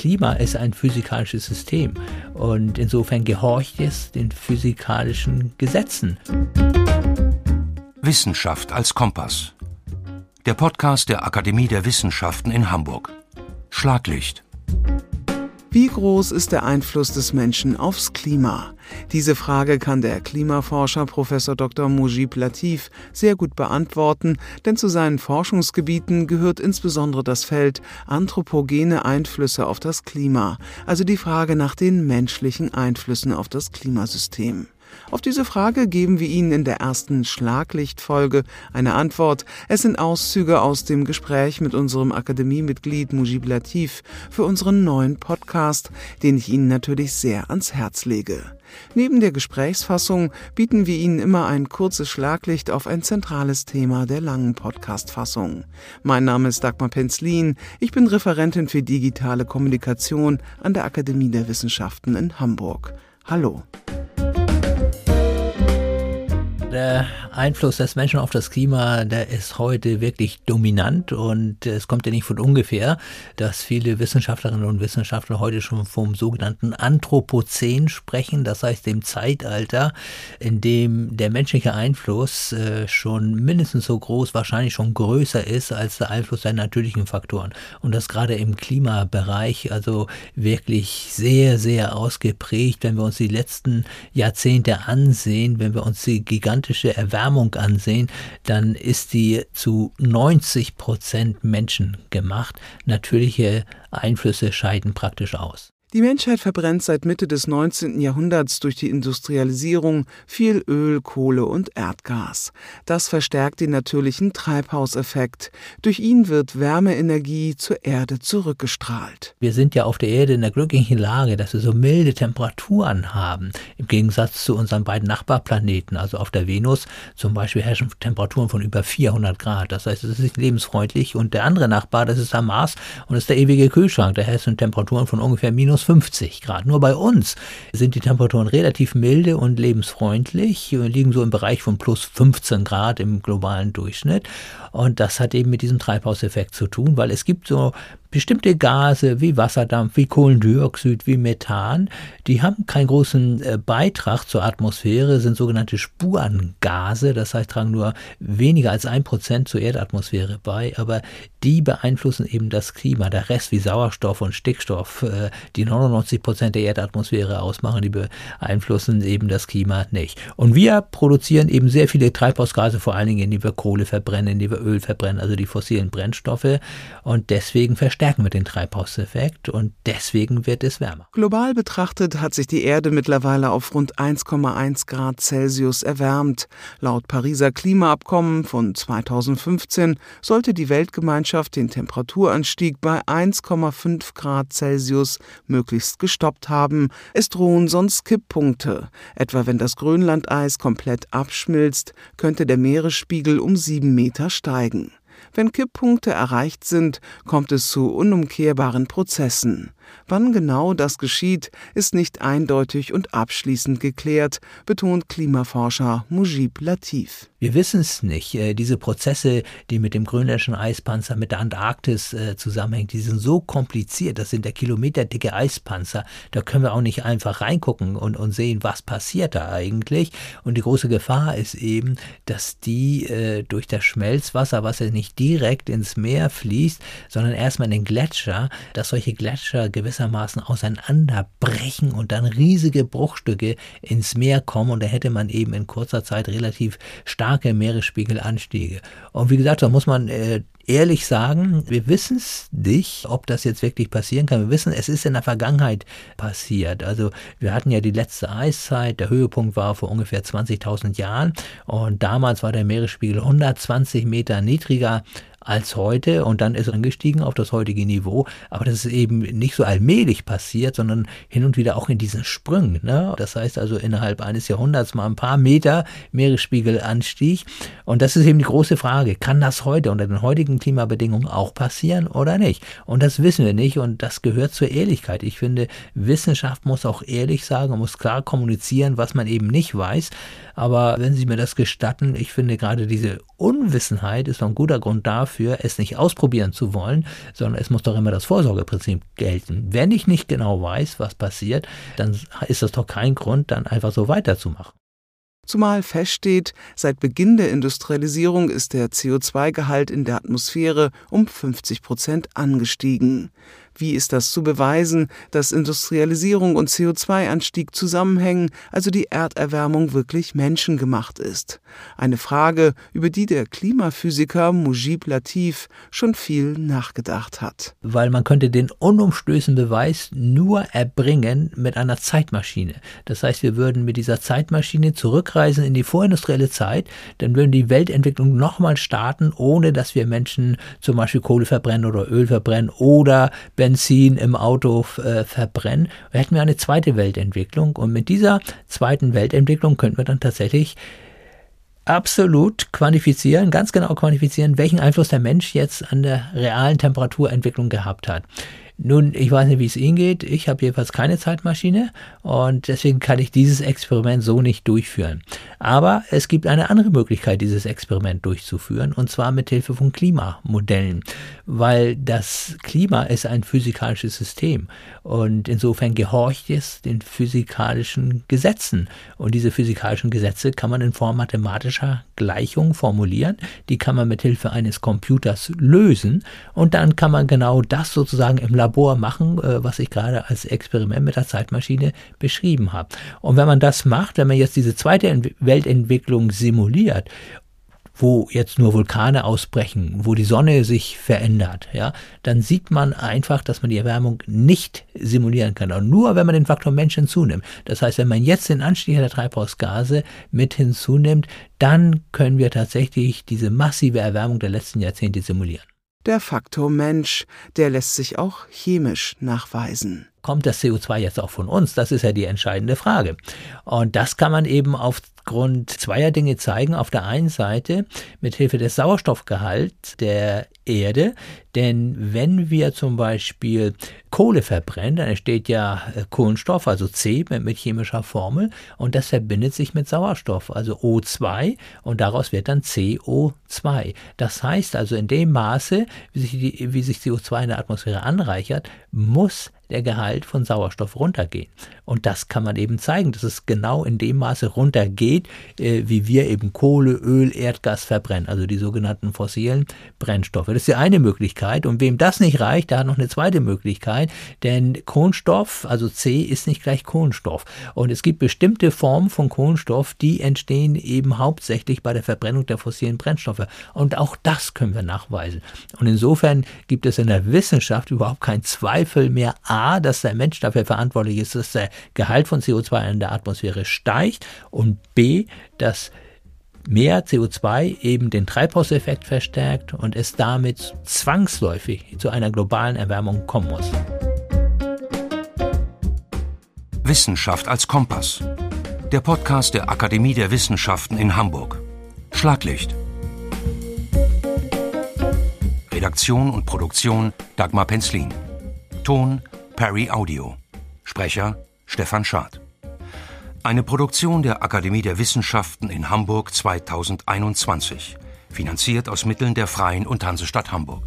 Klima ist ein physikalisches System und insofern gehorcht es den physikalischen Gesetzen. Wissenschaft als Kompass. Der Podcast der Akademie der Wissenschaften in Hamburg. Schlaglicht. Wie groß ist der Einfluss des Menschen aufs Klima? Diese Frage kann der Klimaforscher Prof. Dr. Mujib Latif sehr gut beantworten, denn zu seinen Forschungsgebieten gehört insbesondere das Feld anthropogene Einflüsse auf das Klima, also die Frage nach den menschlichen Einflüssen auf das Klimasystem. Auf diese Frage geben wir Ihnen in der ersten Schlaglichtfolge eine Antwort. Es sind Auszüge aus dem Gespräch mit unserem Akademiemitglied Mujib Latif für unseren neuen Podcast, den ich Ihnen natürlich sehr ans Herz lege. Neben der Gesprächsfassung bieten wir Ihnen immer ein kurzes Schlaglicht auf ein zentrales Thema der langen Podcastfassung. Mein Name ist Dagmar Penzlin. Ich bin Referentin für digitale Kommunikation an der Akademie der Wissenschaften in Hamburg. Hallo. Einfluss des Menschen auf das Klima, der ist heute wirklich dominant und es kommt ja nicht von ungefähr, dass viele Wissenschaftlerinnen und Wissenschaftler heute schon vom sogenannten Anthropozän sprechen, das heißt dem Zeitalter, in dem der menschliche Einfluss äh, schon mindestens so groß, wahrscheinlich schon größer ist als der Einfluss der natürlichen Faktoren. Und das gerade im Klimabereich, also wirklich sehr, sehr ausgeprägt, wenn wir uns die letzten Jahrzehnte ansehen, wenn wir uns die gigantische gigantische Erwärmung ansehen, dann ist die zu 90 Prozent Menschen gemacht. Natürliche Einflüsse scheiden praktisch aus. Die Menschheit verbrennt seit Mitte des 19. Jahrhunderts durch die Industrialisierung viel Öl, Kohle und Erdgas. Das verstärkt den natürlichen Treibhauseffekt. Durch ihn wird Wärmeenergie zur Erde zurückgestrahlt. Wir sind ja auf der Erde in der glücklichen Lage, dass wir so milde Temperaturen haben. Im Gegensatz zu unseren beiden Nachbarplaneten, also auf der Venus zum Beispiel herrschen Temperaturen von über 400 Grad. Das heißt, es ist nicht lebensfreundlich. Und der andere Nachbar, das ist der Mars und das ist der ewige Kühlschrank. Da herrschen Temperaturen von ungefähr minus minus 50 Grad. Nur bei uns sind die Temperaturen relativ milde und lebensfreundlich, wir liegen so im Bereich von plus 15 Grad im globalen Durchschnitt. Und das hat eben mit diesem Treibhauseffekt zu tun, weil es gibt so bestimmte Gase wie Wasserdampf, wie Kohlendioxid, wie Methan, die haben keinen großen äh, Beitrag zur Atmosphäre, sind sogenannte Spurengase, das heißt, tragen nur weniger als ein Prozent zur Erdatmosphäre bei, aber die beeinflussen eben das Klima. Der Rest wie Sauerstoff und Stickstoff, äh, die 99 Prozent der Erdatmosphäre ausmachen, die beeinflussen eben das Klima nicht. Und wir produzieren eben sehr viele Treibhausgase, vor allen Dingen, indem wir Kohle verbrennen, indem wir Öl verbrennen, also die fossilen Brennstoffe. Und deswegen verstärken verstärken wir den Treibhauseffekt und deswegen wird es wärmer. Global betrachtet hat sich die Erde mittlerweile auf rund 1,1 Grad Celsius erwärmt. Laut Pariser Klimaabkommen von 2015 sollte die Weltgemeinschaft den Temperaturanstieg bei 1,5 Grad Celsius möglichst gestoppt haben. Es drohen sonst Kipppunkte. Etwa wenn das Grönlandeis komplett abschmilzt, könnte der Meeresspiegel um sieben Meter steigen. Wenn Kipppunkte erreicht sind, kommt es zu unumkehrbaren Prozessen. Wann genau das geschieht, ist nicht eindeutig und abschließend geklärt, betont Klimaforscher Mujib Latif. Wir wissen es nicht. Äh, diese Prozesse, die mit dem grönländischen Eispanzer, mit der Antarktis äh, zusammenhängen, die sind so kompliziert. Das sind der kilometerdicke Eispanzer. Da können wir auch nicht einfach reingucken und, und sehen, was passiert da eigentlich. Und die große Gefahr ist eben, dass die äh, durch das Schmelzwasser, was ja nicht direkt ins Meer fließt, sondern erstmal in den Gletscher, dass solche Gletscher gewissermaßen auseinanderbrechen und dann riesige Bruchstücke ins Meer kommen. Und da hätte man eben in kurzer Zeit relativ starke Meeresspiegelanstiege. Und wie gesagt, da muss man äh, ehrlich sagen, wir wissen es nicht, ob das jetzt wirklich passieren kann. Wir wissen, es ist in der Vergangenheit passiert. Also wir hatten ja die letzte Eiszeit, der Höhepunkt war vor ungefähr 20.000 Jahren und damals war der Meeresspiegel 120 Meter niedriger als heute und dann ist er angestiegen auf das heutige Niveau. Aber das ist eben nicht so allmählich passiert, sondern hin und wieder auch in diesen Sprüngen. Ne? Das heißt also innerhalb eines Jahrhunderts mal ein paar Meter Meeresspiegelanstieg. Und das ist eben die große Frage. Kann das heute unter den heutigen Klimabedingungen auch passieren oder nicht? Und das wissen wir nicht und das gehört zur Ehrlichkeit. Ich finde, Wissenschaft muss auch ehrlich sagen und muss klar kommunizieren, was man eben nicht weiß. Aber wenn Sie mir das gestatten, ich finde gerade diese Unwissenheit ist ein guter Grund dafür, dafür, es nicht ausprobieren zu wollen, sondern es muss doch immer das Vorsorgeprinzip gelten. Wenn ich nicht genau weiß, was passiert, dann ist das doch kein Grund, dann einfach so weiterzumachen. Zumal feststeht, seit Beginn der Industrialisierung ist der CO2-Gehalt in der Atmosphäre um 50 Prozent angestiegen. Wie ist das zu beweisen, dass Industrialisierung und CO2-Anstieg zusammenhängen, also die Erderwärmung wirklich menschengemacht ist? Eine Frage, über die der Klimaphysiker Mujib Latif schon viel nachgedacht hat. Weil man könnte den unumstößenden Beweis nur erbringen mit einer Zeitmaschine. Das heißt, wir würden mit dieser Zeitmaschine zurückreisen in die vorindustrielle Zeit, dann würden die Weltentwicklung nochmal starten, ohne dass wir Menschen zum Beispiel Kohle verbrennen oder Öl verbrennen oder Benzin im Auto äh, verbrennen. Hätten wir eine zweite Weltentwicklung und mit dieser zweiten Weltentwicklung könnten wir dann tatsächlich absolut quantifizieren, ganz genau quantifizieren, welchen Einfluss der Mensch jetzt an der realen Temperaturentwicklung gehabt hat. Nun, ich weiß nicht, wie es Ihnen geht. Ich habe jedenfalls keine Zeitmaschine und deswegen kann ich dieses Experiment so nicht durchführen. Aber es gibt eine andere Möglichkeit, dieses Experiment durchzuführen und zwar mit Hilfe von Klimamodellen, weil das Klima ist ein physikalisches System und insofern gehorcht es den physikalischen Gesetzen und diese physikalischen Gesetze kann man in Form mathematischer Gleichungen formulieren, die kann man mit Hilfe eines Computers lösen und dann kann man genau das sozusagen im Labor Labor machen, äh, was ich gerade als Experiment mit der Zeitmaschine beschrieben habe. Und wenn man das macht, wenn man jetzt diese zweite Weltentwicklung simuliert wo jetzt nur Vulkane ausbrechen, wo die Sonne sich verändert, ja, dann sieht man einfach, dass man die Erwärmung nicht simulieren kann. Und nur wenn man den Faktor Mensch hinzunimmt. Das heißt, wenn man jetzt den Anstieg der Treibhausgase mit hinzunimmt, dann können wir tatsächlich diese massive Erwärmung der letzten Jahrzehnte simulieren. Der Faktor Mensch, der lässt sich auch chemisch nachweisen. Kommt das CO2 jetzt auch von uns? Das ist ja die entscheidende Frage. Und das kann man eben aufgrund zweier Dinge zeigen. Auf der einen Seite mit Hilfe des Sauerstoffgehalts der Erde, denn wenn wir zum Beispiel Kohle verbrennen, dann entsteht ja äh, Kohlenstoff, also C mit, mit, chemischer Formel und das verbindet sich mit Sauerstoff, also O2 und daraus wird dann CO2. Das heißt also in dem Maße, wie sich, die, wie sich CO2 in der Atmosphäre anreichert, muss der Gehalt von Sauerstoff runtergehen. Und das kann man eben zeigen, dass es genau in dem Maße runtergeht, äh, wie wir eben Kohle, Öl, Erdgas verbrennen, also die sogenannten fossilen Brennstoffe. Das ist die eine Möglichkeit. Und wem das nicht reicht, der hat noch eine zweite Möglichkeit, denn Kohlenstoff, also C, ist nicht gleich Kohlenstoff. Und es gibt bestimmte Formen von Kohlenstoff, die entstehen eben hauptsächlich bei der Verbrennung der fossilen Brennstoffe. Und auch das können wir nachweisen. Und insofern gibt es in der Wissenschaft überhaupt keinen Zweifel mehr, A, dass der Mensch dafür verantwortlich ist, dass der Gehalt von CO2 in der Atmosphäre steigt und B, dass mehr CO2 eben den Treibhauseffekt verstärkt und es damit zwangsläufig zu einer globalen Erwärmung kommen muss. Wissenschaft als Kompass. Der Podcast der Akademie der Wissenschaften in Hamburg. Schlaglicht. Redaktion und Produktion Dagmar Penzlin. Ton Perry Audio. Sprecher Stefan Schad. Eine Produktion der Akademie der Wissenschaften in Hamburg 2021. Finanziert aus Mitteln der Freien und Hansestadt Hamburg.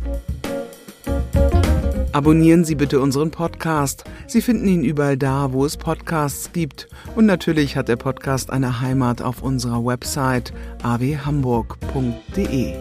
Abonnieren Sie bitte unseren Podcast. Sie finden ihn überall da, wo es Podcasts gibt. Und natürlich hat der Podcast eine Heimat auf unserer Website awhamburg.de.